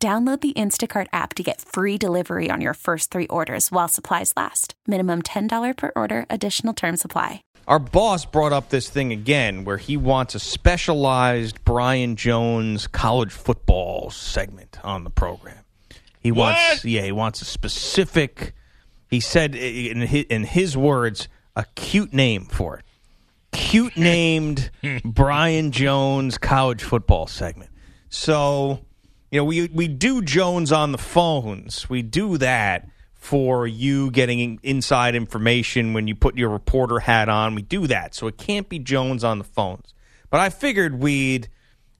Download the Instacart app to get free delivery on your first three orders while supplies last. Minimum $10 per order, additional term supply. Our boss brought up this thing again where he wants a specialized Brian Jones college football segment on the program. He What? wants, yeah, he wants a specific, he said in his, in his words, a cute name for it. Cute named Brian Jones college football segment. So, you know, we we do Jones on the phones. We do that for you getting inside information when you put your reporter hat on. We do that. So it can't be Jones on the phones. But I figured we'd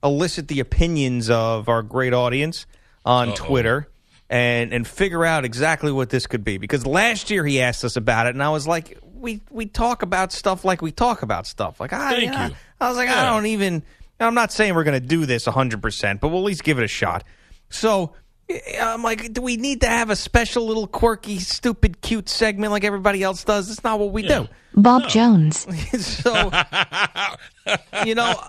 elicit the opinions of our great audience on Twitter and and figure out exactly what this could be because last year he asked us about it and I was like we we talk about stuff like we talk about stuff like I Thank I, you. I was like I don't even I'm not saying we're going to do this 100% but we'll at least give it a shot. So eh, I'm like do we need to have a special little quirky stupid cute segment like everybody else does? That's not what we do. Bob Jones. so you know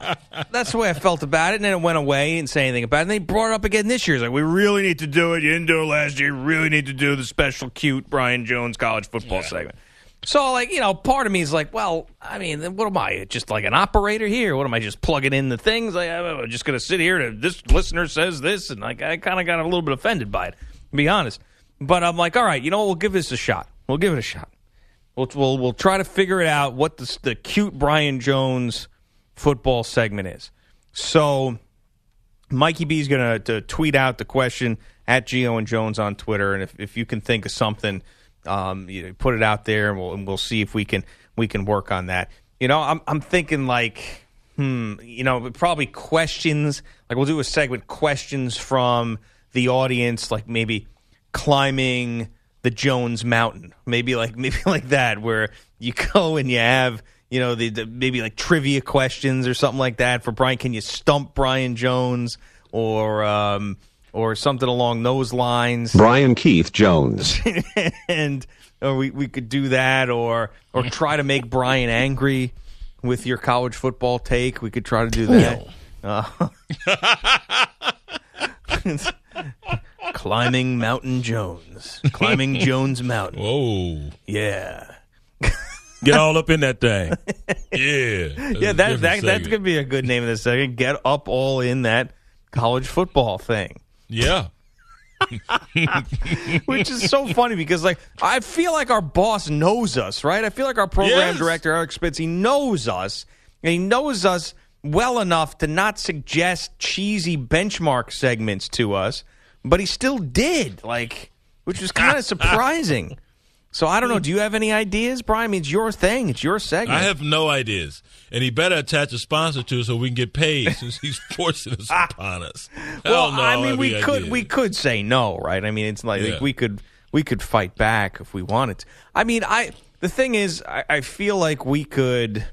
that's the way I felt about it, and then it went away. Didn't say anything about it. And they brought it up again this year. It's like we really need to do it. You didn't do it last year. You really need to do the special cute Brian Jones college football segment. So like you know, part of me is like, well, I mean, what am I? Just like an operator here? What am I just plugging in the things? Like, I'm just gonna sit here and this listener says this, and like I kind of got a little bit offended by it, to be honest. But I'm like, all right, you know, we'll give this a shot. We'll give it a shot. We'll we'll, we'll try to figure it out what the, the cute Brian Jones football segment is. So Mikey B is going to tweet out the question at Gio and Jones on Twitter, and if, if you can think of something, um, you know, put it out there, and we'll and we'll see if we can we can work on that. You know, I'm I'm thinking like, hmm, you know, probably questions. Like we'll do a segment questions from the audience, like maybe climbing the Jones Mountain, maybe like maybe like that, where you go and you have you know the, the maybe like trivia questions or something like that for Brian. Can you stump Brian Jones or um, or something along those lines? Brian Keith Jones. and or we we could do that or or try to make Brian angry with your college football take. We could try to do that. Uh, climbing Mountain Jones, climbing Jones Mountain. Whoa. Yeah, Get all up in that thing. Yeah. yeah. That, that that's gonna be a good name of this second. Get up all in that college football thing. Yeah. which is so funny because like I feel like our boss knows us, right? I feel like our program Yes. director Eric Spitz he knows us, and he knows us well enough to not suggest cheesy benchmark segments to us, but he still did, like, which was kind of surprising. So I don't know. Hmm. Do you have any ideas, Brian? I mean, it's your thing. It's your segment. I have no ideas. And he better attach a sponsor to it so we can get paid since he's forcing us ah. upon us. Well, no, I mean, have we could ideas. we could say no, right? I mean, it's like, Yeah. we could we could fight back if we wanted. To. I mean, I the thing is, I, I feel like we could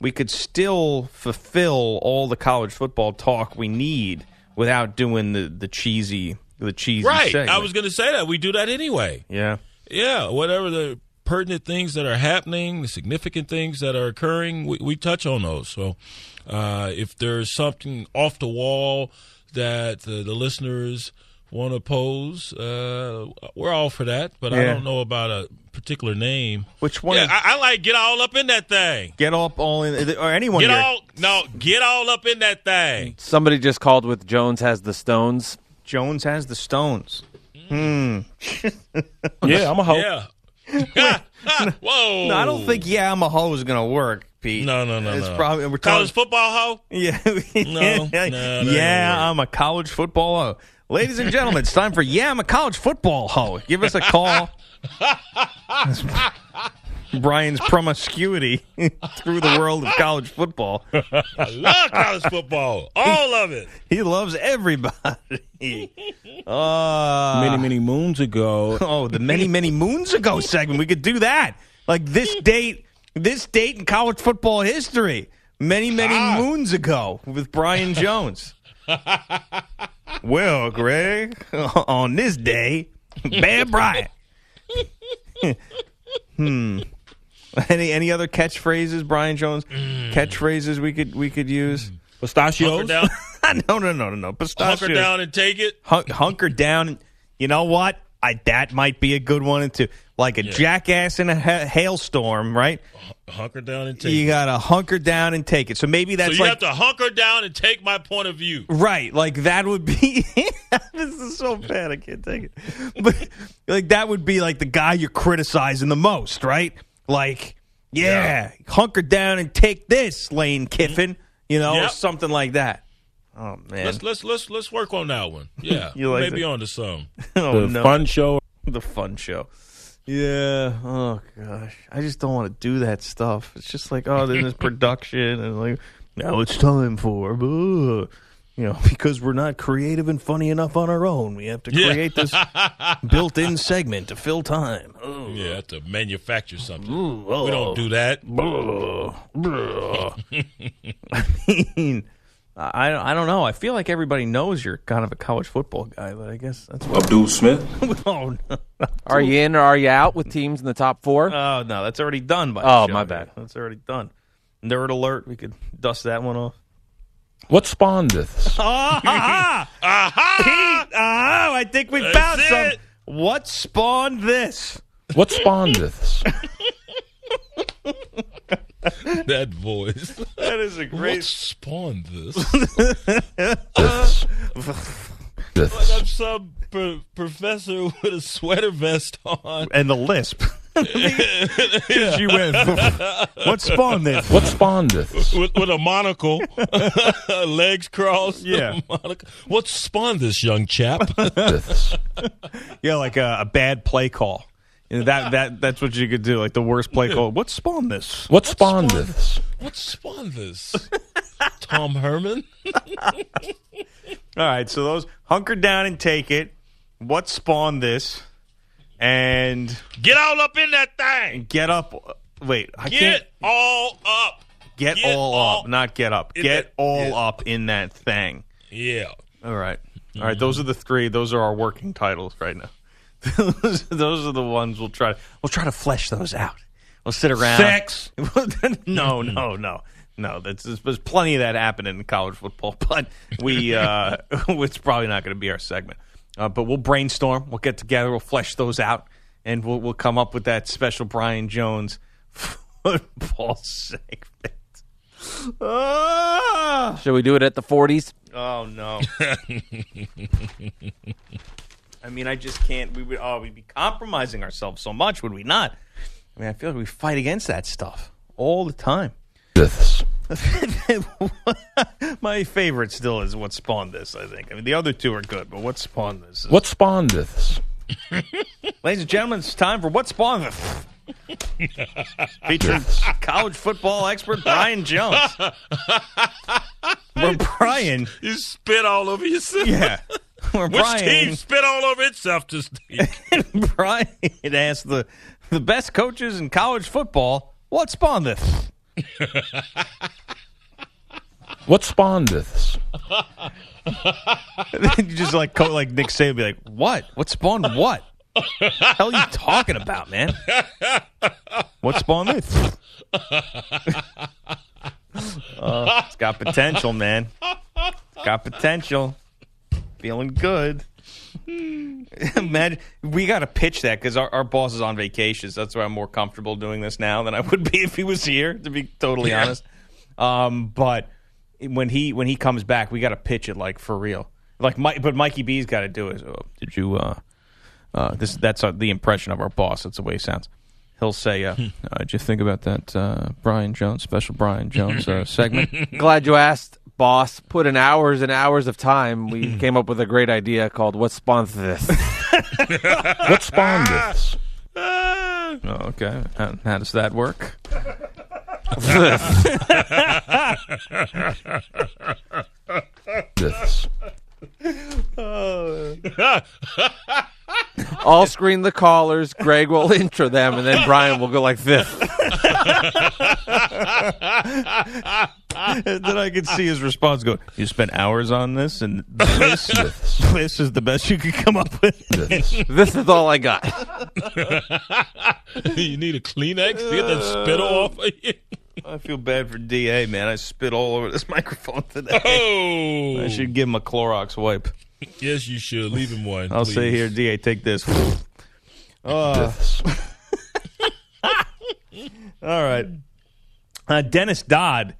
we could still fulfill all the college football talk we need without doing the the cheesy the cheesy Right. segment. I was going to say that. We do that anyway. yeah. Yeah. Whatever the pertinent things that are happening, the significant things that are occurring, we, we touch on those. So uh, if there's something off the wall that the, the listeners want to pose, uh, we're all for that. But I don't know about a particular name. Which one? Yeah, is- I, I like get all up in that thing. get up all in or anyone Get here. all no, get all up in that thing. Somebody just called with Jones has the Stones. Jones has the Stones. Hmm. Yeah, I'm a hope. Yeah. Ah, ah, whoa. No, I don't think yeah, I'm a hoe is gonna work, Pete. No, no, no, It's no. probably we're college talking- football hoe. Yeah. No, no, that yeah, gonna. I'm a college football hoe. Ladies and gentlemen, it's time for Yeah, I'm a college football hoe. Give us a call. Brian's promiscuity through the world of college football. I love college football, all of it. He loves everybody. Uh, many many moons ago. Oh, the many many moons ago segment. We could do that. Like this date, this date in college football history. Many many Ah. moons ago with Brian Jones. well, Greg, on this day, Bad Brian. hmm. Any any other catchphrases, Brian Jones? Mm. Catchphrases we could we could use. Mm. Hunker Pistachios? down, no, no, no, no, no. Pistachios. hunker down and take it. Hun- hunker down. You know what? I that might be a good one too. Like a jackass in a ha- hailstorm, right? Hunker down and take You it. gotta hunker down and take it. So maybe So that's you like have to hunker down and take my point of view. right. Like that would be. this is so bad. I can't take it. But like that would be like the guy you're criticizing the most, right? Like, yeah, hunker down and take this, Lane mm-hmm. Kiffin. You know, or something like that. Oh man. Let's let's let's let's work on that one. Yeah, You like maybe that? on to some. oh the no. fun show. the fun show. Yeah. Oh gosh, I just don't want to do that stuff. It's just like, oh, then there's production, and like, now it's time for, you know, because we're not creative and funny enough on our own, we have to Yeah. create this built-in segment to fill time. Oh, Yeah, to manufacture something. ooh, oh. We don't do that. Blah, blah. I mean, I I don't know. I feel like everybody knows you're kind of a college football guy, but I guess that's what. Abdul Smith. oh no. Are you in or are you out with teams in the top four? Oh no, that's already done by. the Oh, show. my bad. That's already done. Nerd alert. We could dust that one off. What spawned this? Aha! Aha! Pete! Oh, I think we That's found some. it. What spawned this? What spawned this? that voice. That is a great. What great. spawned this? This. like I'm some pro- professor with a sweater vest on. And the lisp. she went. what spawned this? What spawned this? With, with a monocle, legs crossed. Yeah. monocle. What spawned this, young chap? Yeah, like a, a bad play call. You know, that that that's what you could do. Like the worst play call. What spawned this? What spawned this? What spawned this? Tom Herman? All right, so those hunker down and take it. What spawned this? And Get all up in that thing. get up. Wait, I Get can't all up. get, get all, all up, not get up. Get that- all yeah. up in that thing. Yeah. All right, all right. Those are the three. Those are our working titles right now. those, those are the ones we'll try. We'll try to flesh those out. We'll sit around. Sex. no, no, no, no. There's plenty of that happening in college football, but we uh, it's probably not going to be our segment. Uh, but we'll brainstorm. We'll get together. We'll flesh those out, and we'll we'll come up with that special Brian Jones football segment. Ah! Should we do it at the 40s? Oh no. I mean, I just can't. We would. Oh, we'd be compromising ourselves so much, would we not? I mean, I feel like we fight against that stuff all the time. This. My favorite still is what spawned this. I think. I mean, the other two are good, but what spawned this? Is, What spawned this? ladies and gentlemen, it's time for what spawned this. Featuring college football expert Brian Jones. Where Brian, You spit all over yourself. yeah, where Which Brian, team spit all over itself this week? Brian asked the the best coaches in college football, what spawned this? What spawned this? you just like like Nick Saban be like, what? What spawned what? hell are you talking about, man? What spawned this? Uh, it's got potential, man. It's got potential. Feeling good. Imagine we got to pitch that because our, our boss is on vacation. So that's why I'm more comfortable doing this now than I would be if he was here. To be totally honest, um, but when he when he comes back, we got to pitch it like for real. Like, Mike, but Mikey B's got to do it. Oh, did you? Uh, uh, this that's uh, the impression of our boss. That's the way he sounds. He'll say, uh, uh, "Did you think about that uh, Brian Jones special Brian Jones uh, segment?" Glad you asked, boss. Put in hours and hours of time. We came up with a great idea called What Spawned This? What spawned this? Oh, okay. How, how does that work? this, oh. I'll screen the callers. Greg will intro them, and then Brian will go like this. And then I could see his response go, You spent hours on this, and this, this is the best you could come up with. this, This is all I got. you need a Kleenex to get that spittle off of you. I feel bad for DA, man. I spit all over this microphone today. Oh, I should give him a Clorox wipe. Yes, you should leave him one. I'll please. say here, DA, take this. Oh, all right. Uh, Dennis Dodd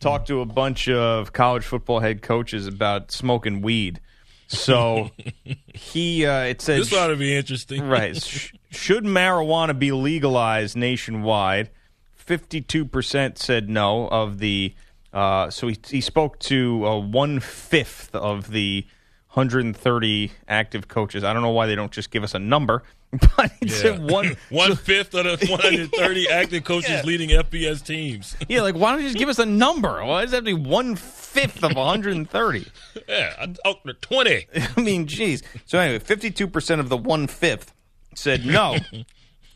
talked to a bunch of college football head coaches about smoking weed. So he, uh, it said, This ought to be interesting. right, sh- should marijuana be legalized nationwide? 52% said no of the, uh, so he, he spoke to uh, one fifth of the 130 active coaches. I don't know why they don't just give us a number, but he said one. One fifth of the 130 active coaches Yeah. leading FBS teams. Yeah, like why don't you just give us a number? Why does that have to be one fifth of 130? Yeah, I talked to 20. I mean, geez. So anyway, 52% of the one fifth said no,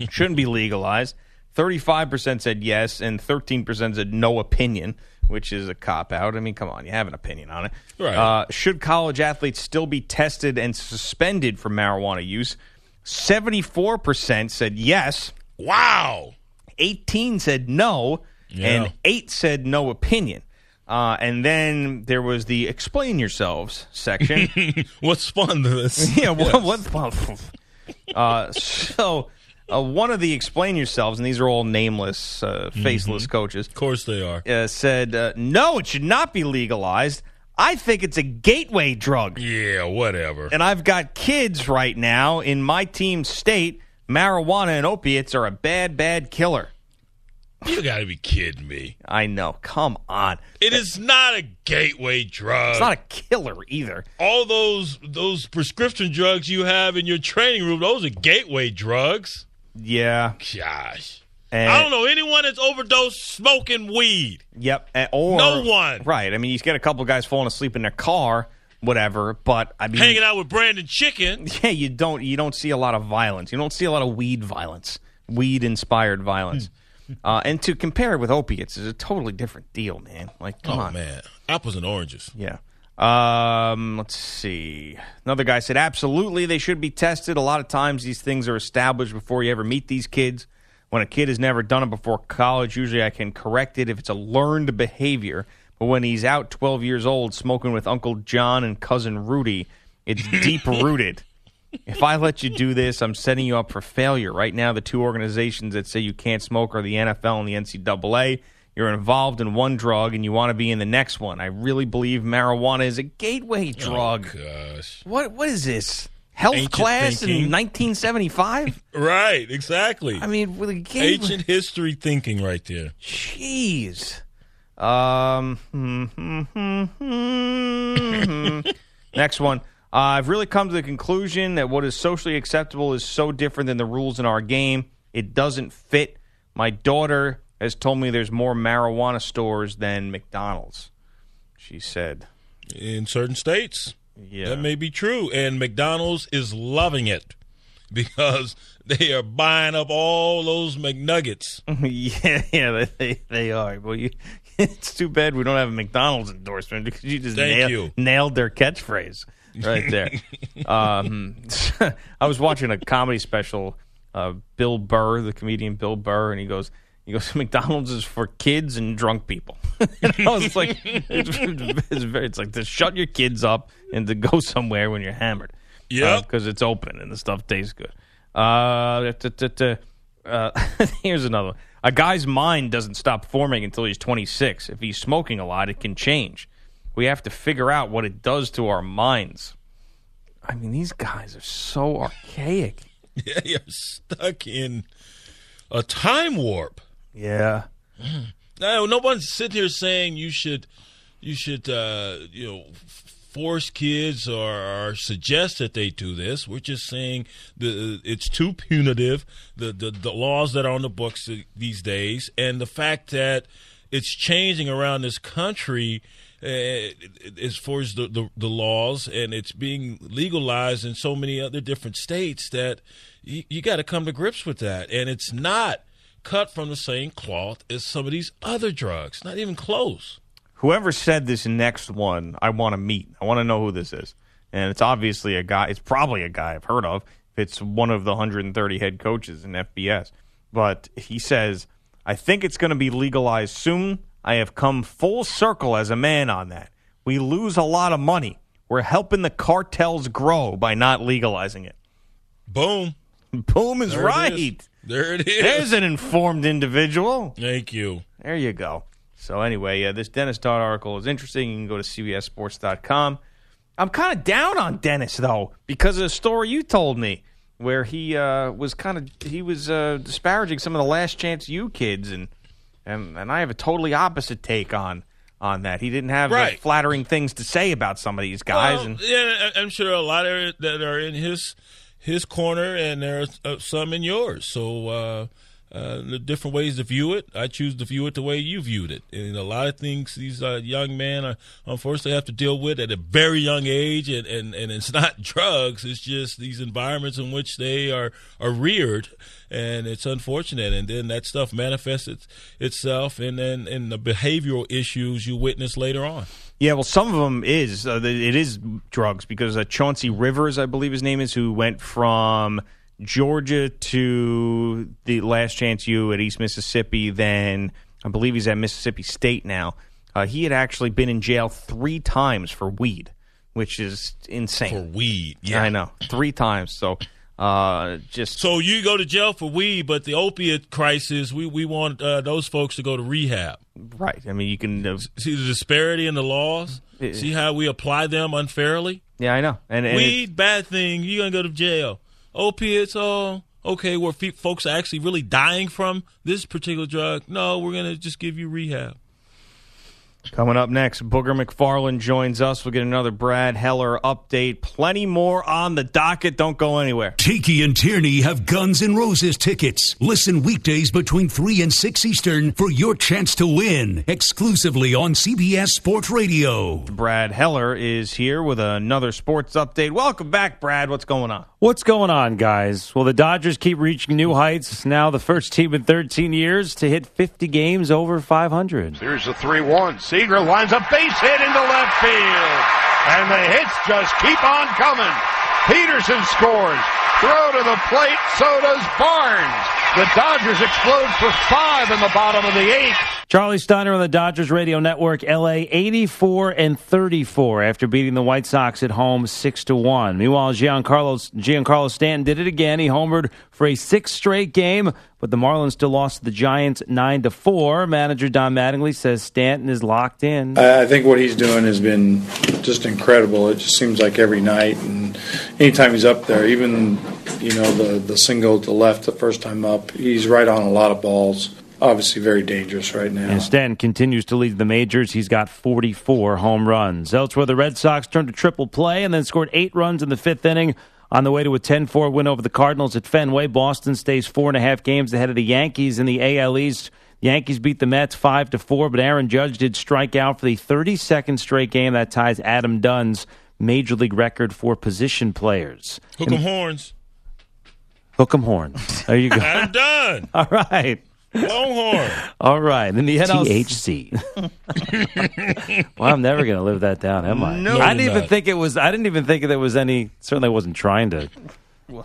shouldn't be legalized. 35% said yes, and 13% said no opinion, which is a cop out. I mean, come on, you have an opinion on it. Right. Uh, should college athletes still be tested and suspended for marijuana use? 74% said yes. Wow. 18 said no, Yeah. and 8 said no opinion. Uh, and then there was the explain yourselves section. What spawned this? yeah, what? what uh, so, uh, one of the explain yourselves, and these are all nameless, uh, faceless coaches, Of course they are. uh, said, uh, no, it should not be legalized. I think it's a gateway drug. Yeah, whatever. And I've got kids right now in my team state. Marijuana and opiates are a bad, bad killer. You got to be kidding me. I know. Come on. It is not a gateway drug. It's not a killer either. All those those prescription drugs you have in your training room, those are gateway drugs. Yeah. Gosh. And, I don't know anyone that's overdosed smoking weed. Yep. and- or No one. Right. I mean, you get a couple guys falling asleep in their car, whatever. But I mean, Hanging out with Brandon Chicken. yeah, you don't you don't see a lot of violence. You don't see a lot of weed violence, weed inspired violence. uh, and to compare it with opiates is a totally different deal, man. Like, come Oh on. man, apples and oranges. Yeah. Um, let's see. Another guy said, absolutely, they should be tested. A lot of times these things are established before you ever meet these kids. When a kid has never done it before college, usually I can correct it if it's a learned behavior. But when he's out 12 years old smoking with Uncle John and cousin Rudy, it's deep rooted. If I let you do this, I'm setting you up for failure. Right now, the two organizations that say you can't smoke are the NFL and the NCAA. You're involved in one drug and you want to be in the next one. I really believe marijuana is a gateway drug. Oh, gosh. What what is this? Health Ancient class thinking. in 1975? Right, exactly. I mean, with a gateway. Ancient history thinking right there. Jeez. Um. hmm, hmm, hmm, hmm, hmm. Next one. Uh, I've really come to the conclusion that what is socially acceptable is so different than the rules in our game. It doesn't fit. My daughter has told me there's more marijuana stores than McDonald's. She said, In certain states, "Yeah, that may be true. And McDonald's is loving it because they are buying up all those McNuggets. yeah, yeah, they they are. Well, you, it's too bad we don't have a McDonald's endorsement because you just nailed, you. nailed their catchphrase right there. um, I was watching a comedy special, uh, Bill Burr, the comedian Bill Burr, and he goes. He goes, McDonald's is for kids and drunk people. and I was like, it's, it's, very, it's like to shut your kids up and to go somewhere when you're hammered. Yep. Because it's open and the stuff tastes good. Uh, t- t- t- uh, here's another one. A guy's mind doesn't stop forming until he's 26. If he's smoking a lot, it can change. We have to figure out what it does to our minds. I mean, these guys are so archaic. Yeah, you're stuck in a time warp. Yeah. No, no one's sitting here saying you should, you should, uh, you know, force kids or, or suggest that they do this. We're just saying the it's too punitive. The, the the laws that are on the books these days, and the fact that it's changing around this country. Uh, as far as the, the, the, laws and it's being legalized in so many other different states that you, you got to come to grips with that and it's not cut from the same cloth as some of these other drugs. Not even close. Whoever said this next one, I want to meet. I want to know who this is. And it's obviously a guy. It's probably a guy I've heard of. It's one of the 130 head coaches in FBS. But he says, I think it's going to be legalized soon. I have come full circle as a man on that. We lose a lot of money. We're helping the cartels grow by not legalizing it. Boom. Boom is there right. Is. There it is. There's an informed individual. Thank you. There you go. So anyway, uh, this Dennis Dodd article is interesting. You can go to CBSSports.com. I'm kind of down on Dennis though because of the story you told me where he uh, was kind of he was uh, disparaging some of the Last Chance U kids and and and I have a totally opposite take on on that. He didn't have right. flattering things to say about some of these guys. Well, and yeah, I'm sure a lot of that are in his his corner, and there's uh, some in yours. So uh, uh, the different ways to view it. I choose to view it the way you viewed it. And a lot of things these uh, young men are unfortunately have to deal with at a very young age, and, and, and it's not drugs. It's just these environments in which they are, are reared, and it's unfortunate. And then that stuff manifests it, itself and then in the behavioral issues you witness later on. Yeah, well, some of them is uh, it is drugs because uh, Chauncey Rivers, I believe his name is, who went from – Georgia to the Last Chance U at East Mississippi. Then I believe he's at Mississippi State now. Uh, he had actually been in jail three times for weed, which is insane. For weed, yeah, I know three times. So. Uh, just so you go to jail for weed, but the opiate crisis, we we want uh, those folks to go to rehab. Right. I mean, you can uh, see the disparity in the laws. It, see how we apply them unfairly. Yeah, I know. And, and weed, bad thing. You're gonna go to jail opiates, oh, okay, where folks are actually really dying from this particular drug. No, we're going to just give you rehab. Coming up next, Booger McFarland joins us. We'll get another Brad Heller update. Plenty more on the docket. Don't go anywhere. Tiki and Tierney have Guns N' Roses tickets. Listen weekdays between 3 and 6 Eastern for your chance to win exclusively on CBS Sports Radio. Brad Heller is here with another sports update. Welcome back, Brad. What's going on? What's going on, guys? Well, the Dodgers keep reaching new heights. Now the first team in 13 years to hit 50 games over 500. Here's the 3 1. Seager lines a base hit into left field. And the hits just keep on coming. Peterson scores. Throw to the plate. So does Barnes. The Dodgers explode for five in the bottom of the eighth. Charlie Steiner on the Dodgers radio network, LA 84 and 34 after beating the White Sox at home 6 to 1. Meanwhile, Giancarlo, Giancarlo Stanton did it again. He homered for a sixth straight game, but the Marlins still lost to the Giants 9 to 4. Manager Don Mattingly says Stanton is locked in. I think what he's doing has been just incredible. It just seems like every night and anytime he's up there, even you know the the single to left the first time up, he's right on a lot of balls obviously very dangerous right now. And Stanton continues to lead the majors. He's got 44 home runs. Elsewhere, the Red Sox turned to triple play and then scored eight runs in the fifth inning. On the way to a 10 4 win over the Cardinals at Fenway, Boston stays four and a half games ahead of the Yankees in the AL East. The Yankees beat the Mets 5 to 4, but Aaron Judge did strike out for the 32nd straight game. That ties Adam Dunn's major league record for position players. Hook 'em horns. Hook 'em horns. There you go. I'm done. All right. Longhorn. All right. Then the NL THC. well, I'm never going to live that down, am I? No, I didn't even not. think it was. I didn't even think there was any. Certainly, I wasn't trying to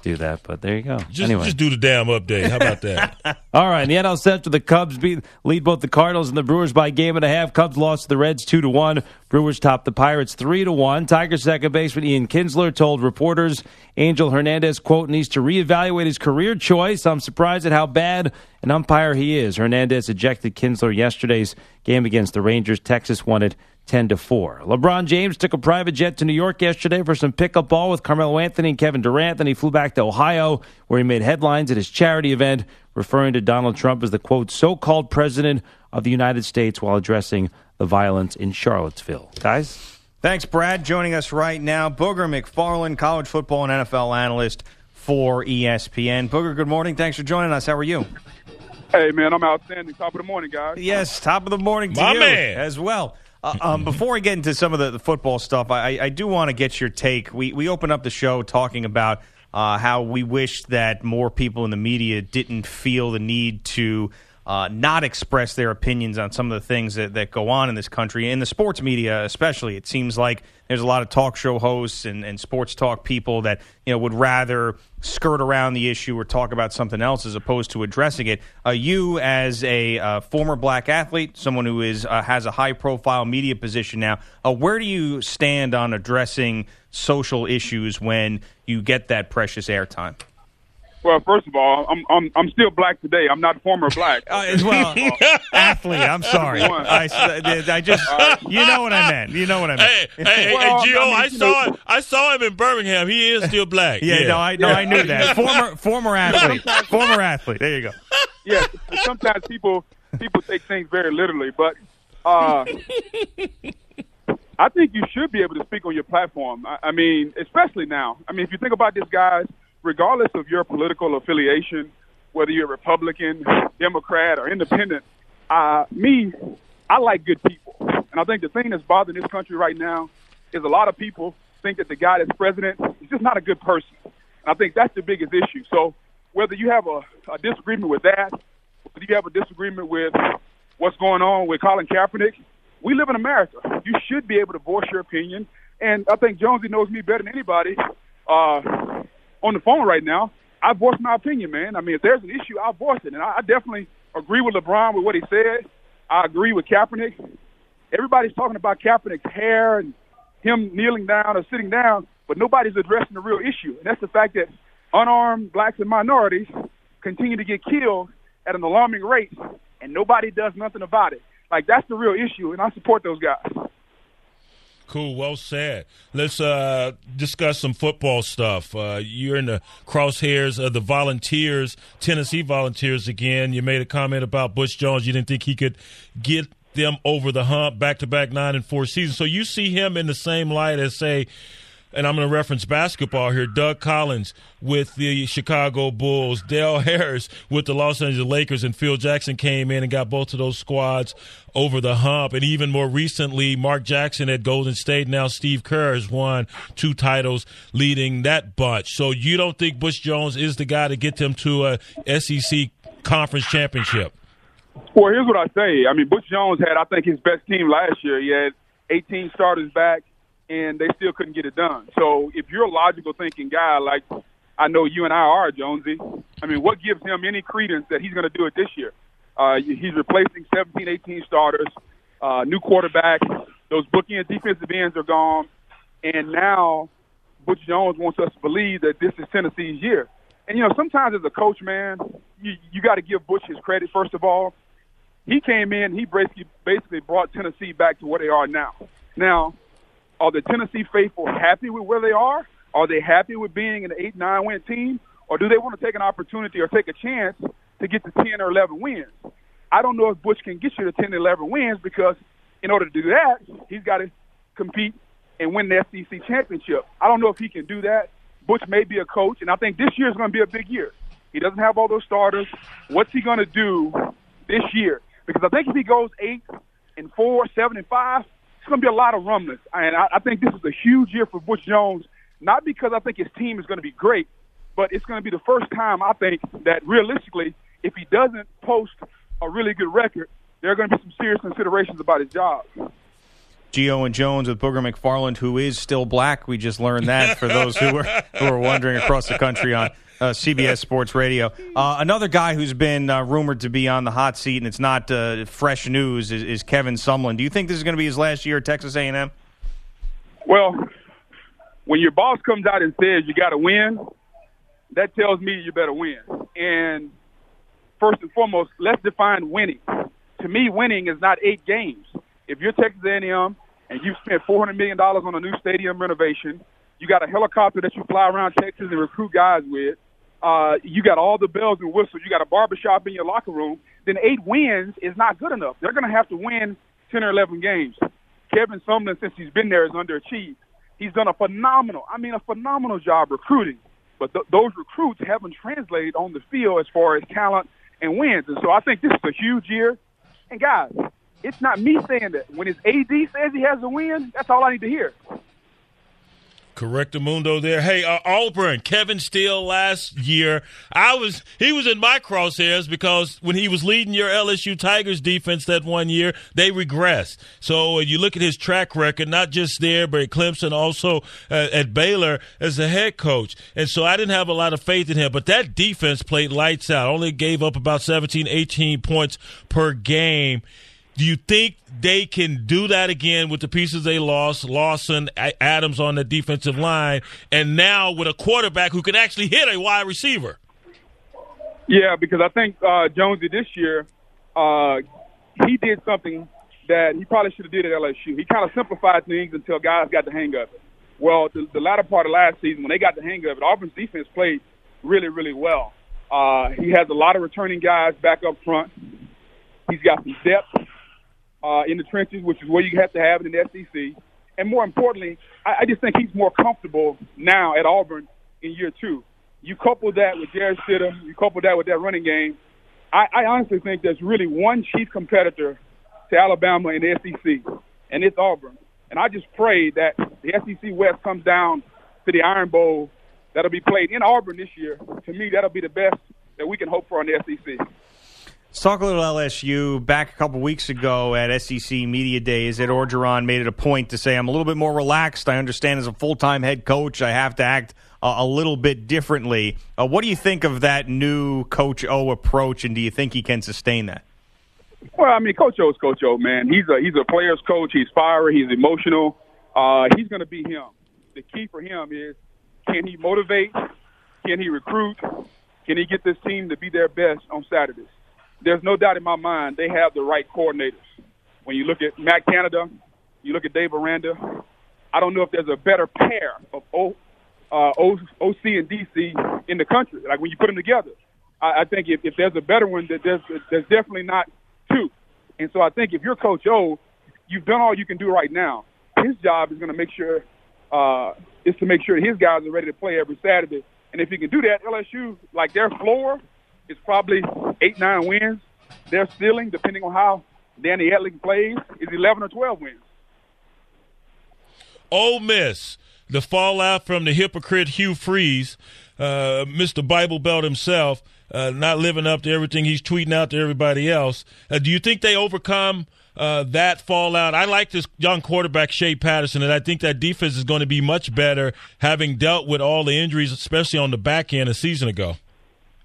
do that. But there you go. Just, anyway, just do the damn update. How about that? all right. In the NL Central, the Cubs beat, lead both the Cardinals and the Brewers by a game and a half. Cubs lost to the Reds two to one. Brewers topped the Pirates three to one. Tigers second baseman Ian Kinsler told reporters Angel Hernandez quote needs to reevaluate his career choice. I'm surprised at how bad an umpire he is. Hernandez ejected Kinsler yesterday's game against the Rangers. Texas won it 10 to 4. LeBron James took a private jet to New York yesterday for some pickup ball with Carmelo Anthony and Kevin Durant. Then he flew back to Ohio, where he made headlines at his charity event, referring to Donald Trump as the quote, so called president of the United States while addressing the violence in Charlottesville. Guys? Thanks, Brad. Joining us right now, Booger McFarland, college football and NFL analyst for ESPN. Booger, good morning. Thanks for joining us. How are you? Hey, man, I'm outstanding. Top of the morning, guys. Yes, top of the morning to My you man. as well. Uh, um, before I get into some of the, the football stuff, I, I do want to get your take. We we opened up the show talking about uh, how we wish that more people in the media didn't feel the need to uh, not express their opinions on some of the things that, that go on in this country, in the sports media especially. It seems like there's a lot of talk show hosts and, and sports talk people that you know would rather skirt around the issue or talk about something else as opposed to addressing it. Uh, you, as a uh, former black athlete, someone who is uh, has a high profile media position now, uh, where do you stand on addressing social issues when you get that precious airtime? Well, first of all, I'm I'm I'm still black today. I'm not former black. Uh, as well, athlete. I'm sorry. I, I just, you know what I meant. You know what I meant. Hey, hey, hey, Well, hey, Gio, I mean, I, saw know- I saw him in Birmingham. He is still black. Yeah, no, I no, I knew that. Former former athlete. Former athlete. There you go. yeah, sometimes people people take things very literally, but uh, I think you should be able to speak on your platform. I, I mean, especially now. I mean, if you think about this, guys, regardless of your political affiliation, whether you're Republican, Democrat, or Independent, uh, me, I like good people, and I think the thing that's bothering this country right now is a lot of people think that the guy that's president is just not a good person. And I think that's the biggest issue. So whether you have a, a disagreement with that, whether you have a disagreement with what's going on with Colin Kaepernick, we live in America. You should be able to voice your opinion. And I think Jonesy knows me better than anybody uh, on the phone right now. I voice my opinion, man. I mean, if there's an issue, I'll voice it. And I, I definitely agree with LeBron with what he said. I agree with Kaepernick. Everybody's talking about Kaepernick's hair and him kneeling down or sitting down, but nobody's addressing the real issue. And that's the fact that unarmed blacks and minorities continue to get killed at an alarming rate, and nobody does nothing about it. Like, that's the real issue, and I support those guys. Cool, well said. Let's uh, discuss some football stuff. Uh, you're in the crosshairs of the Volunteers, Tennessee Volunteers again. You made a comment about Butch Jones. You didn't think he could get them over the hump back to back nine and four seasons. So you see him in the same light as, say, and I'm going to reference basketball here. Doug Collins with the Chicago Bulls, Del Harris with the Los Angeles Lakers, and Phil Jackson came in and got both of those squads over the hump. And even more recently, Mark Jackson at Golden State. Now Steve Kerr has won two titles leading that bunch. So you don't think Butch Jones is the guy to get them to a SEC conference championship? Well, here's what I say. I mean, Butch Jones had, I think, his best team last year. He had 18 starters back, and they still couldn't get it done. So if you're a logical thinking guy like I know you and I are, Jonesy, I mean, what gives him any credence that he's going to do it this year? Uh, he's replacing 17, 18 starters, uh, new quarterback. Those bookend defensive ends are gone, and now Butch Jones wants us to believe that this is Tennessee's year. And you know, sometimes as a coach, man, you you got to give Butch his credit first of all. He came in, he basically basically brought Tennessee back to where they are now. Now, are the Tennessee faithful happy with where they are? Are they happy with being an eight nine win team, or do they want to take an opportunity or take a chance to get to ten or eleven wins? I don't know if Butch can get you to 10 or 11 wins because in order to do that, he's got to compete and win the SEC championship. I don't know if he can do that. Butch may be a coach, and I think this year is going to be a big year. He doesn't have all those starters. What's he going to do this year? Because I think if he goes eight and four, seven and five, it's going to be a lot of rumblings. And I, I think this is a huge year for Butch Jones, not because I think his team is going to be great, but it's going to be the first time I think that realistically, if he doesn't post a really good record, there are going to be some serious considerations about his job. Gio and Jones with Booger McFarland, who is still black. We just learned that for those who were who are wondering across the country on uh, CBS Sports Radio. Uh, another guy who's been uh, rumored to be on the hot seat, and it's not uh, fresh news, is, is Kevin Sumlin. Do you think this is going to be his last year at Texas A&M? Well, when your boss comes out and says you got to win, that tells me you better win. And first and foremost, let's define winning. To me, winning is not eight games. If you're Texas A&M and you've spent $400 million on a new stadium renovation, you got a helicopter that you fly around Texas and recruit guys with, uh, you got all the bells and whistles, you got a barbershop in your locker room, then eight wins is not good enough. They're going to have to win 10 or 11 games. Kevin Sumlin, since he's been there, has underachieved. He's done a phenomenal, I mean, a phenomenal job recruiting. But th- those recruits haven't translated on the field as far as talent and wins. And so I think this is a huge year. And guys, it's not me saying that. When his AD says he has a win, that's all I need to hear. Correct the mundo there. Hey, uh, Auburn, Kevin Steele last year. I was he was in my crosshairs because when he was leading your LSU Tigers defense that one year, they regressed. So uh, you look at his track record, not just there, but at Clemson, also uh, at Baylor as a head coach. And so I didn't have a lot of faith in him. But that defense played lights out. Only gave up about 17, 18 points per game. Do you think they can do that again with the pieces they lost, Lawson, Adams on the defensive line, and now with a quarterback who can actually hit a wide receiver? Yeah, because I think uh, Jonesy this year, uh, he did something that he probably should have did at LSU. He kind of simplified things until guys got the hang of it. Well, the, the latter part of last season, when they got the hang of it, Auburn's defense played really, really well. Uh, he has a lot of returning guys back up front. He's got some depth uh, in the trenches, which is where you have to have it in the SEC. And more importantly, I, I just think he's more comfortable now at Auburn in year two. You couple that with Jarrett Stidham, you couple that with that running game. I, I honestly think there's really one chief competitor to Alabama in the SEC, and it's Auburn. And I just pray that the SEC West comes down to the Iron Bowl that'll be played in Auburn this year. To me, that'll be the best that we can hope for in the SEC. Let's talk a little LSU. Back a couple weeks ago at SEC Media Days, Ed Orgeron made it a point to say, I'm a little bit more relaxed. I understand as a full time head coach, I have to act a, a little bit differently. Uh, what do you think of that new Coach O approach, and do you think he can sustain that? Well, I mean, Coach O is Coach O, man. He's a he's a player's coach. He's fiery. He's emotional. Uh, he's going to be him. The key for him is can he motivate? Can he recruit? Can he get this team to be their best on Saturdays? There's no doubt in my mind they have the right coordinators. When you look at Matt Canada, you look at Dave Aranda, I don't know if there's a better pair of o, uh, o, OC and DC in the country. Like when you put them together, I, I think if, if there's a better one, that there's there's definitely not two. And so I think if you're Coach O, you've done all you can do right now. His job is going to make sure uh, is to make sure his guys are ready to play every Saturday. And if he can do that, LSU like their floor is probably eight, nine wins. Their ceiling, depending on how Danny Etling plays, is 11 or 12 wins. Ole Miss, the fallout from the hypocrite Hugh Freeze, uh, Mr. Bible Belt himself, uh, not living up to everything he's tweeting out to everybody else. Uh, do you think they overcome uh, that fallout? I like this young quarterback, Shea Patterson, and I think that defense is going to be much better having dealt with all the injuries, especially on the back end a season ago.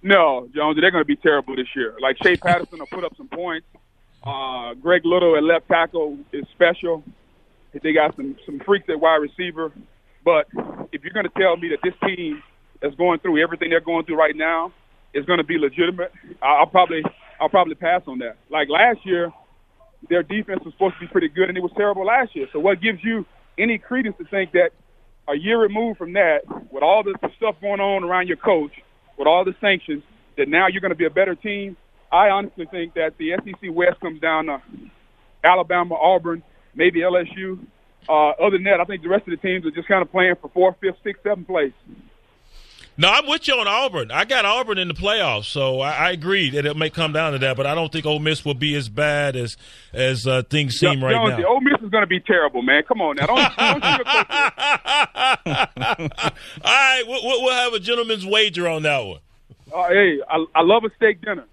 No, Jones, they're going to be terrible this year. Like Shea Patterson will put up some points. Uh, Greg Little at left tackle is special. They got some some freaks at wide receiver. But if you're going to tell me that this team that's going through everything they're going through right now is going to be legitimate, I'll probably I'll probably pass on that. Like last year, their defense was supposed to be pretty good, and it was terrible last year. So what gives you any credence to think that a year removed from that, with all the stuff going on around your coach, with all the sanctions that now you're going to be a better team. I honestly think that the SEC West comes down to Alabama, Auburn, maybe LSU. Uh, other than that, I think the rest of the teams are just kind of playing for fourth, fifth, sixth, seventh place. No, I'm with you on Auburn. I got Auburn in the playoffs, so I, I agree that it may come down to that. But I don't think Ole Miss will be as bad as as uh, things seem Yo, right Jones, now. Ole Miss is going to be terrible, man. Come on now, don't, don't All right, we'll, we'll have a gentleman's wager on that one. Uh, hey, I, I love a steak dinner.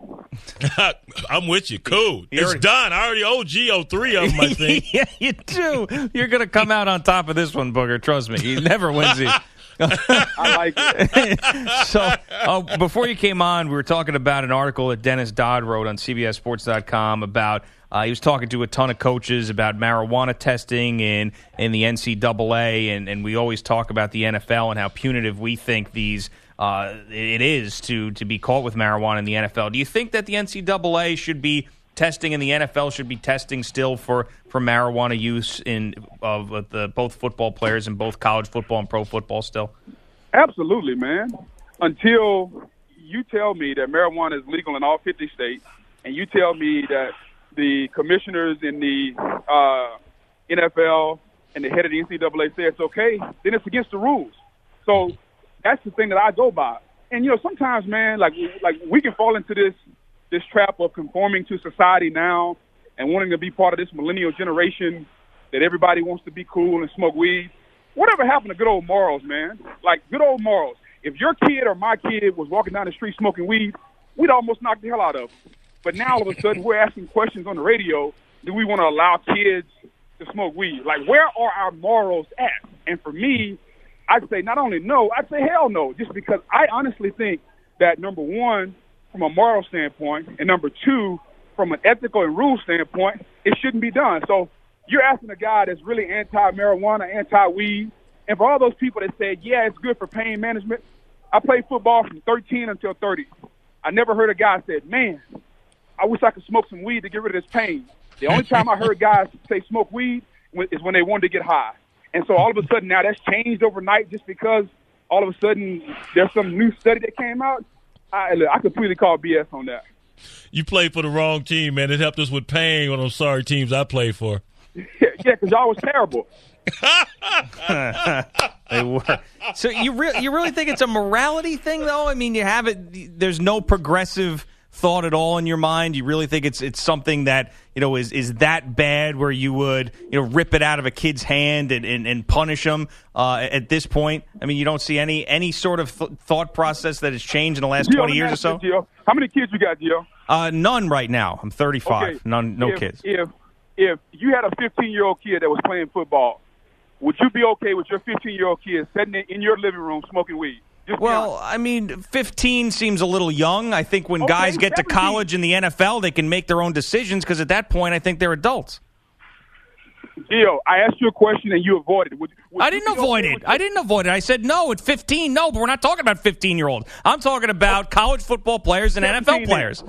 I'm with you. Cool. It's done. I already owe Gio three of them, I think. yeah, you do. You're going to come out on top of this one, Booger. Trust me. He never wins these. I like it. so, uh, before you came on, we were talking about an article that Dennis Dodd wrote on CBSSports.com about. Uh, he was talking to a ton of coaches about marijuana testing in in the NCAA, and, and we always talk about the NFL and how punitive we think these uh, it is to to be caught with marijuana in the NFL. Do you think that the NCAA should be testing in the NFL should be testing still for, for marijuana use in of the both football players and both college football and pro football still? Absolutely, man. Until you tell me that marijuana is legal in all 50 states, and you tell me that the commissioners in the uh, NFL and the head of the NCAA say it's okay, then it's against the rules. So that's the thing that I go by. And you know, sometimes, man, like like we can fall into this this trap of conforming to society now and wanting to be part of this millennial generation that everybody wants to be cool and smoke weed. Whatever happened to good old morals, man? Like good old morals. If your kid or my kid was walking down the street smoking weed, we'd almost knock the hell out of them. But now all of a sudden we're asking questions on the radio. Do we want to allow kids to smoke weed? Like where are our morals at? And for me, I'd say not only no, I'd say hell no, just because I honestly think that number one, from a moral standpoint, and number two, from an ethical and rule standpoint, it shouldn't be done. So you're asking a guy that's really anti-marijuana, anti-weed, and for all those people that said, yeah, it's good for pain management, I played football from 13 until 30. I never heard a guy said, man, I wish I could smoke some weed to get rid of this pain. The only time I heard guys say smoke weed is when they wanted to get high. And so all of a sudden now that's changed overnight just because all of a sudden there's some new study that came out. I, I completely call BS on that. You played for the wrong team, man. It helped us with pain on those sorry teams I played for. yeah, because y'all was terrible. they were. So you re- you really think it's a morality thing, though? I mean, you have it. There's no progressive thought at all in your mind? You really think it's it's something that you know is is that bad where you would you know rip it out of a kid's hand and and, and punish them uh, at this point? I mean, you don't see any any sort of th- thought process that has changed in the last Gio, twenty years or so. Gio, how many kids you got, Gio? Uh, none right now. I'm 35. Okay. None, no if, kids. If if you had a 15 year old kid that was playing football, would you be okay with your 15 year old kid sitting in your living room smoking weed? Well, I mean, 15 seems a little young. I think when Okay, guys get to college in the NFL, they can make their own decisions because at that point, I think they're adults. Gio, I asked you a question and you avoided it. Would, would I didn't avoid okay it. I didn't avoid it. I said no at 15. No, but we're not talking about 15 year olds. I'm talking about college football players and 17 NFL then. players.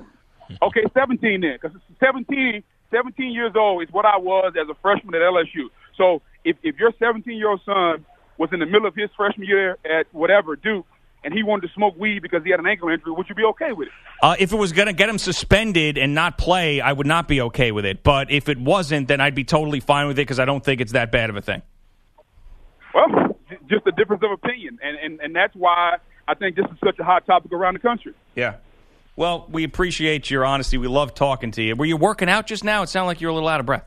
Okay, 17 then, because 17, 17 years old is what I was as a freshman at LSU. So if, if your 17 year old son was in the middle of his freshman year at whatever Duke, and he wanted to smoke weed because he had an ankle injury, would you be okay with it? Uh, if it was going to get him suspended and not play, I would not be okay with it. But if it wasn't, then I'd be totally fine with it because I don't think it's that bad of a thing. Well, just a difference of opinion, and, and and that's why I think this is such a hot topic around the country. Yeah. Well, we appreciate your honesty. We love talking to you. Were you working out just now? It sounded like you were a little out of breath.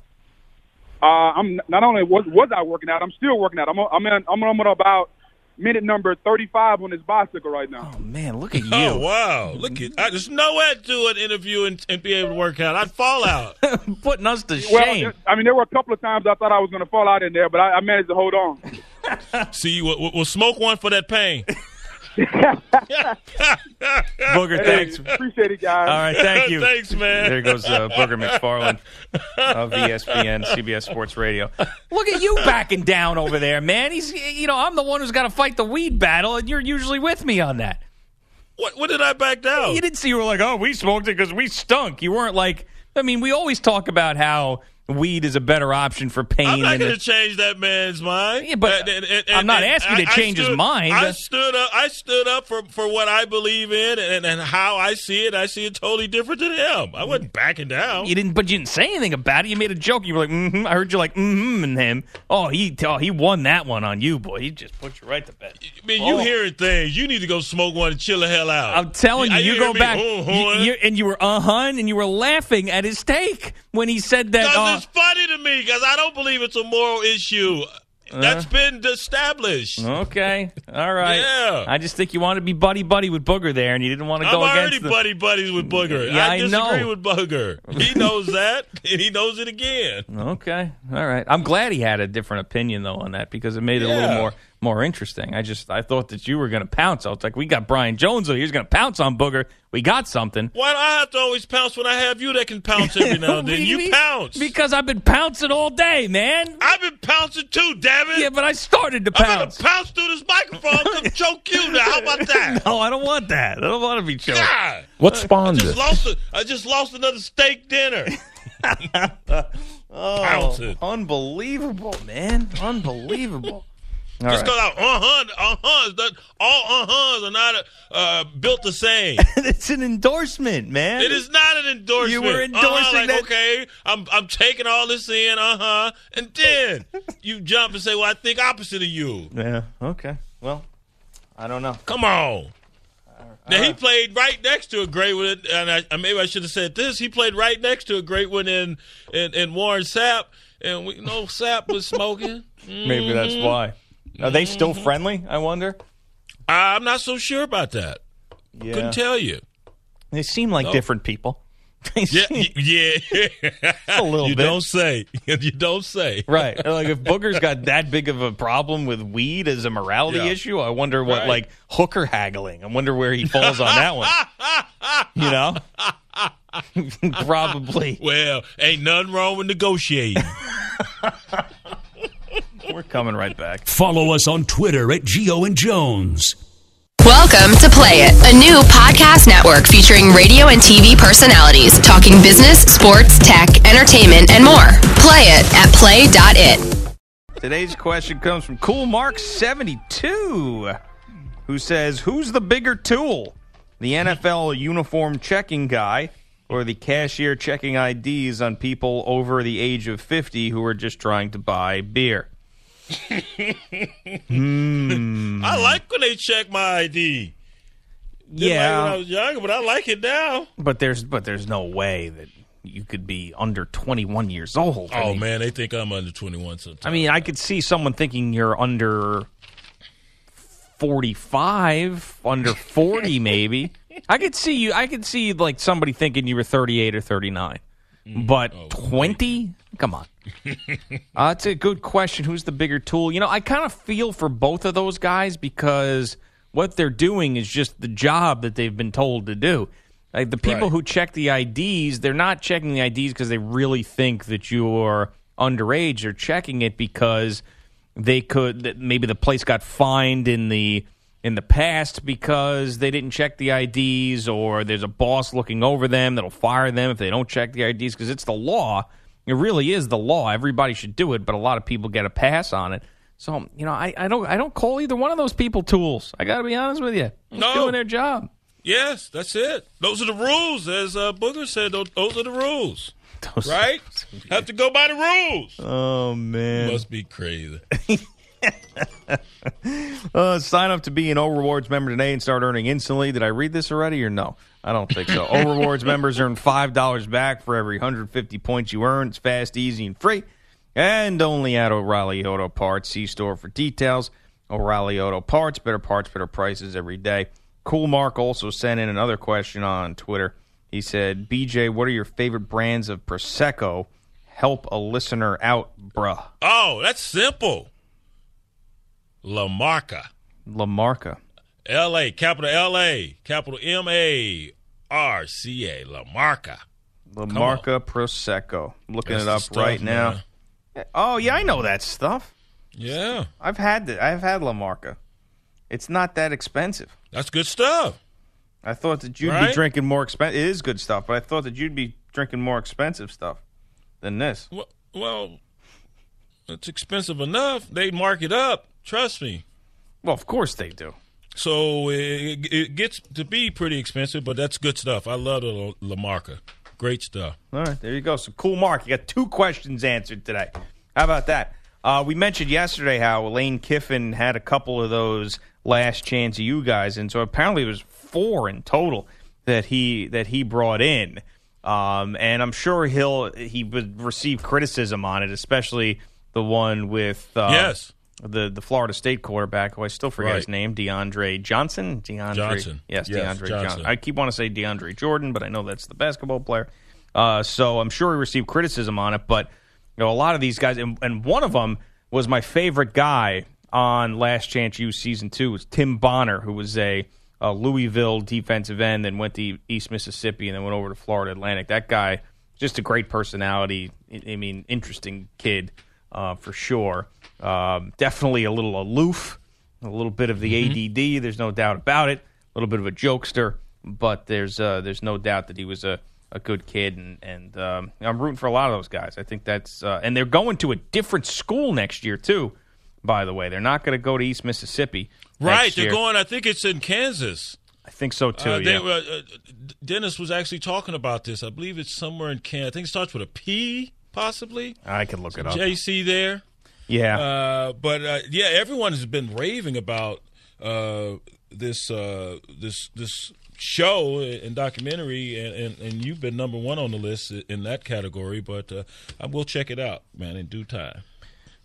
Uh, I'm not only was was I working out, I'm still working out. I'm on, I'm in, I'm on about minute number 35 on this bicycle right now. Oh man, look at you! Oh wow! Look at I, there's no way to do an interview and, and be able to work out. I'd fall out. Putting us to Well, shame. I mean, there were a couple of times I thought I was going to fall out in there, but I, I managed to hold on. See, we'll, we'll- we'll smoke one for that pain. Booger, Hey, thanks. appreciate it, guys. All right, thank you. Thanks, man. There goes uh, Booger McFarland of ESPN, CBS Sports Radio. Look at you backing down over there, man. He's, you know, I'm the one who's got to fight the weed battle, and you're usually with me on that. What, what did I back down? You didn't see you were like, oh, we smoked it because we stunk. You weren't like, I mean, we always talk about how weed is a better option for pain. I'm not going to change that man's mind. Yeah, but I'm not asking you to change his mind. I stood up. I stood up for, for what I believe in and, and how I see it. I see it totally different than him. I wasn't backing down. You didn't, but you didn't say anything about it. You made a joke. You were like, mm-hmm. I heard you like, mm-hmm, and him. Oh, he, oh, he won that one on you, boy. He just put you right to bed. I mean, you Oh. hearing things. You need to go smoke one and chill the hell out. I'm telling you, you, hear go back, you, you- and you were uh huh, and you were laughing at his take when he said that. Uh, it's funny to me because I don't believe it's a moral issue. That's been established. okay, all right. Yeah. I just think you want to be buddy buddy with Booger there, and you didn't want to I'm go already against the. buddy buddies with Booger. Yeah, I I disagree know. with Booger. He knows that, and he knows it again. Okay, all right. I'm glad he had a different opinion though on that because it made it a little Yeah. more more interesting. I just I thought that you were going to pounce. I was like, we got Brian Jones over here. He's going to pounce on Booger. We got something. Why do I have to always pounce when I have you that can pounce every now and then? You be- pounce. because I've been pouncing all day, man. I've been pouncing too, damn it. Yeah, but I started to pounce. I'm gonna pounce through this microphone to choke you now. How about that? No, I don't want that. I don't want to be choked. God, What spawned just it? lost. A, I just lost another steak dinner. Oh, Pouncing. unbelievable, man. Unbelievable. All Just right. because uh huh, uh huh, all uh huhs are not uh, built the same. it's an endorsement, man. It is not an endorsement. You were endorsing uh-huh, like, that- Okay, I'm I'm taking all this in, uh huh, and then you jump and say, "Well, I think opposite of you." Yeah. Okay. Well, I don't know. Come on. Now he played right next to a great one, and I, maybe I should have said this. He played right next to a great one in in, in Warren Sapp, and we know Sapp was smoking. Maybe that's Mhm. why. Are they still Mm-hmm. friendly? I wonder. I'm not so sure about that. Yeah. Couldn't tell you. They seem like No. different people. Yeah, yeah. A little you bit. don't say. you don't say. Right. Like if Booger's got that big of a problem with weed as a morality Yeah. issue, I wonder what Right. like hooker haggling. I wonder where he falls on that one. You know? Probably. Well, ain't nothing wrong with negotiating. We're coming right back. Follow us on Twitter at Gio and Jones. Welcome to Play It, a new podcast network featuring radio and TV personalities talking business, sports, tech, entertainment, and more. Play it at play.it. Today's question comes from Cool Mark 72 who says, "Who's the bigger tool? The NFL uniform checking guy or the cashier checking IDs on people over the age of 50 who are just trying to buy beer?" Hmm. I like when they check my ID. Didn't like Yeah. when I was younger, but I like it now. But there's but there's no way that you could be under 21 years old. I Oh mean, man, they think I'm under 21 sometimes. I mean, I could see someone thinking you're under 45, under 40 maybe. I could see you I could see like somebody thinking you were 38 or 39. But 20? Come on. uh, that's a good question. Who's the bigger tool? You know, I kind of feel for both of those guys because what they're doing is just the job that they've been told to do. Like the people Right. who check the IDs, they're not checking the IDs because they really think that you're underage. They're checking it because they could maybe the place got fined in the in the past because they didn't check the IDs or there's a boss looking over them that'll fire them if they don't check the IDs because it's the law. It really is the law. Everybody should do it, but a lot of people get a pass on it. So, you know, I, I don't I don't call either one of those people tools. I got to be honest with you. They're No. doing their job. yes, that's it. Those are the rules, as uh, Booger said. Those, those are the rules, Those- right? Have to go by the rules. Oh man. Must be crazy. Uh, sign up to be an O'Rewards member today and start earning instantly. Did I read this already or no? I don't think so. O'Rewards members earn $5 back for every 150 points you earn. It's fast, easy, and free. And only at O'Reilly Auto Parts. See store for details. O'Reilly Auto Parts, better parts, better prices every day. Cool Mark also sent in another question on Twitter. He said, BJ, what are your favorite brands of Prosecco? Help a listener out, bruh. Oh, that's simple. La Marca. La Marca. L A, capital L A, capital M A R C A, La Marca. La Marca Prosecco. Looking That's it up stuff, right now. Oh yeah, I know that stuff. Yeah, I've had the, I've had La Marca. It's not that expensive. that's good stuff. I thought that you'd be drinking more expensive. It is good stuff, but I thought that you'd be drinking more expensive stuff than this. Well, well, it's expensive enough. They mark it up. Trust me. Well, of course they do. So it, it gets to be pretty expensive, but that's good stuff. I love the La, Marca. Great stuff. All right, there you go. So cool, Mark. You got two questions answered today. How about that? Uh, we mentioned yesterday how Lane Kiffin had a couple of those last chance of you guys, and so apparently it was four in total that he that he brought in. Um, and I'm sure he'll he would receive criticism on it, especially the one with uh, Yes. the the Florida State quarterback, who I still forget his name, DeAndre Johnson. DeAndre Johnson. Yes, Yes, DeAndre Johnson. Johnson. I keep want to say DeAndre Jordan, but I know that's the basketball player. Uh, so I'm sure he received criticism on it, but you know a lot of these guys, and, and one of them was my favorite guy on Last Chance U season two was Tim Bonner, who was a, a Louisville defensive end, and went to East Mississippi, and then went over to Florida Atlantic. That guy, just a great personality. I mean, interesting kid uh, for sure. Um, definitely a little aloof, a little bit of the ADD. There's no doubt about it. A little bit of a jokester, but there's uh, there's no doubt that he was a, a good kid, and and um, I'm rooting for a lot of those guys. I think that's uh, and they're going to a different school next year too. By the way, they're not going to go to East Mississippi. Right, they're year. going. I think it's in Kansas. I think so too. Uh, they yeah. uh, Dennis was actually talking about this. I believe it's somewhere in Kansas. I think it starts with a P, possibly. I could look it up. JC there. yeah. Uh, but uh, yeah, everyone has been raving about uh, this uh, this this show and documentary, and, and, and you've been number one on the list in that category. But uh, I will check it out, man, in due time.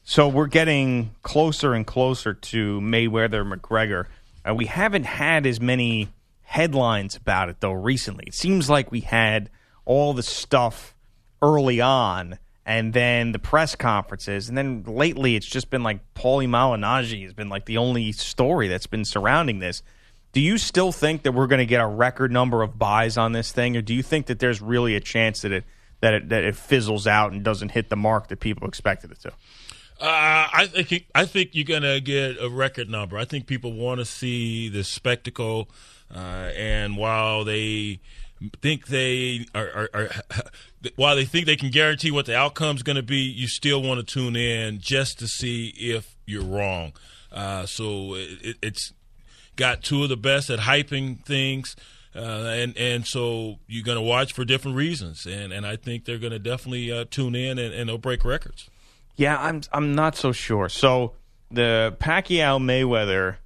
So we're getting closer and closer to Mayweather McGregor. Uh, we haven't had as many headlines about it though recently. It seems like we had all the stuff early on, and then the press conferences, and then lately it's just been like Paulie Malignaggi has been like the only story that's been surrounding this. Do you still think that we're going to get a record number of buys on this thing, or do you think that there's really a chance that it that it, that it fizzles out and doesn't hit the mark that people expected it to? Uh, I think I think you're gonna get a record number. I think people want to see the spectacle, uh, and while they think they are, are, are while they think they can guarantee what the outcome's going to be, you still want to tune in just to see if you're wrong. Uh, so it, it's got two of the best at hyping things. Uh, and and so you're going to watch for different reasons, and, and I think they're going to definitely uh, tune in and, and they'll break records. Yeah, I'm I'm not so sure. So the Pacquiao Mayweather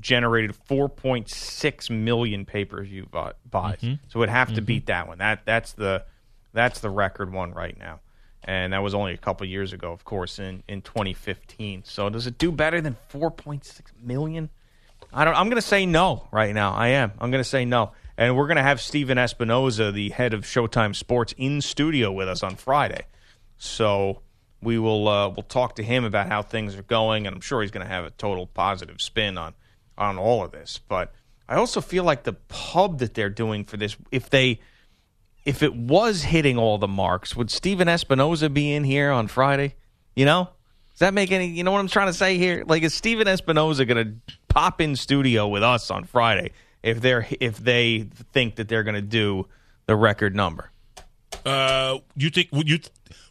generated 4.6 million pay per view buys. Mm-hmm. So it'd have to beat that one. That that's the that's the record one right now, and that was only a couple years ago, of course, in in 2015. So does it do better than 4.6 million? I don't. I'm going to say no right now. I am. I'm going to say no. And we're going to have Stephen Espinoza, the head of Showtime Sports, in studio with us on Friday. So we will uh, we'll talk to him about how things are going, and I'm sure he's going to have a total positive spin on on all of this. But I also feel like the pub that they're doing for this, if they if it was hitting all the marks, would Stephen Espinoza be in here on Friday? You know, does that make any? You know what I'm trying to say here? Like, is Stephen Espinoza going to pop in studio with us on Friday if they're if they think that they're going to do the record number? Uh, you think you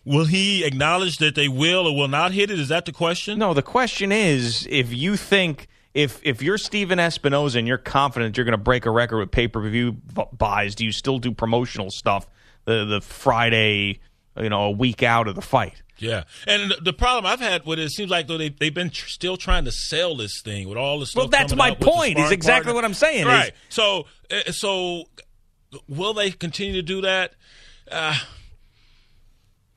will he acknowledge that they will or will not hit it? Is that the question? No, the question is if you think if if you're Stephen Espinoza and you're confident you're going to break a record with pay per view buys, do you still do promotional stuff the the Friday, you know, a week out of the fight? Yeah, and the problem I've had with it, it seems like though they they've been tr- still trying to sell this thing with all the stuff. Well, that's my out with the point, is exactly partner. what I'm saying, is- Right. so uh, so will they continue to do that? Uh,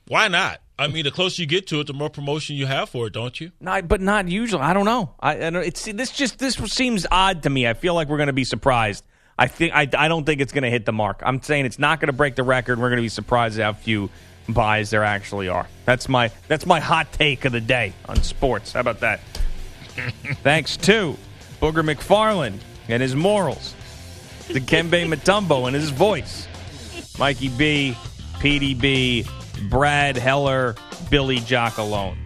why not? I mean, the closer you get to it, the more promotion you have for it, don't you? Not, but not usually. I don't know. I, I don't, it's this just this seems odd to me. I feel like we're going to be surprised. I think I, I don't think it's going to hit the mark. I'm saying it's not going to break the record. We're going to be surprised at how few buys there actually are. That's my that's my hot take of the day on sports. How about that? Thanks to Booger McFarland and his morals, to Kembe Mutombo and his voice, Mikey B, PDB, Brad Heller, Billy Jockalone.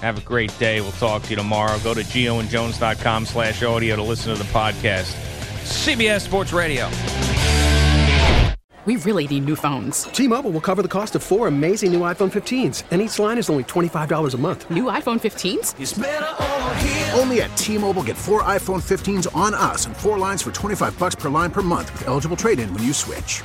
Have a great day. We'll talk to you tomorrow. Go to gioandjones.com slash audio to listen to the podcast. CBS Sports Radio. We really need new phones. T-Mobile will cover the cost of four amazing new iPhone 15s, and each line is only $25 a month. New iPhone 15s? Only at T-Mobile get four iPhone 15s on us and four lines for 25 bucks per line per month with eligible trade-in when you switch.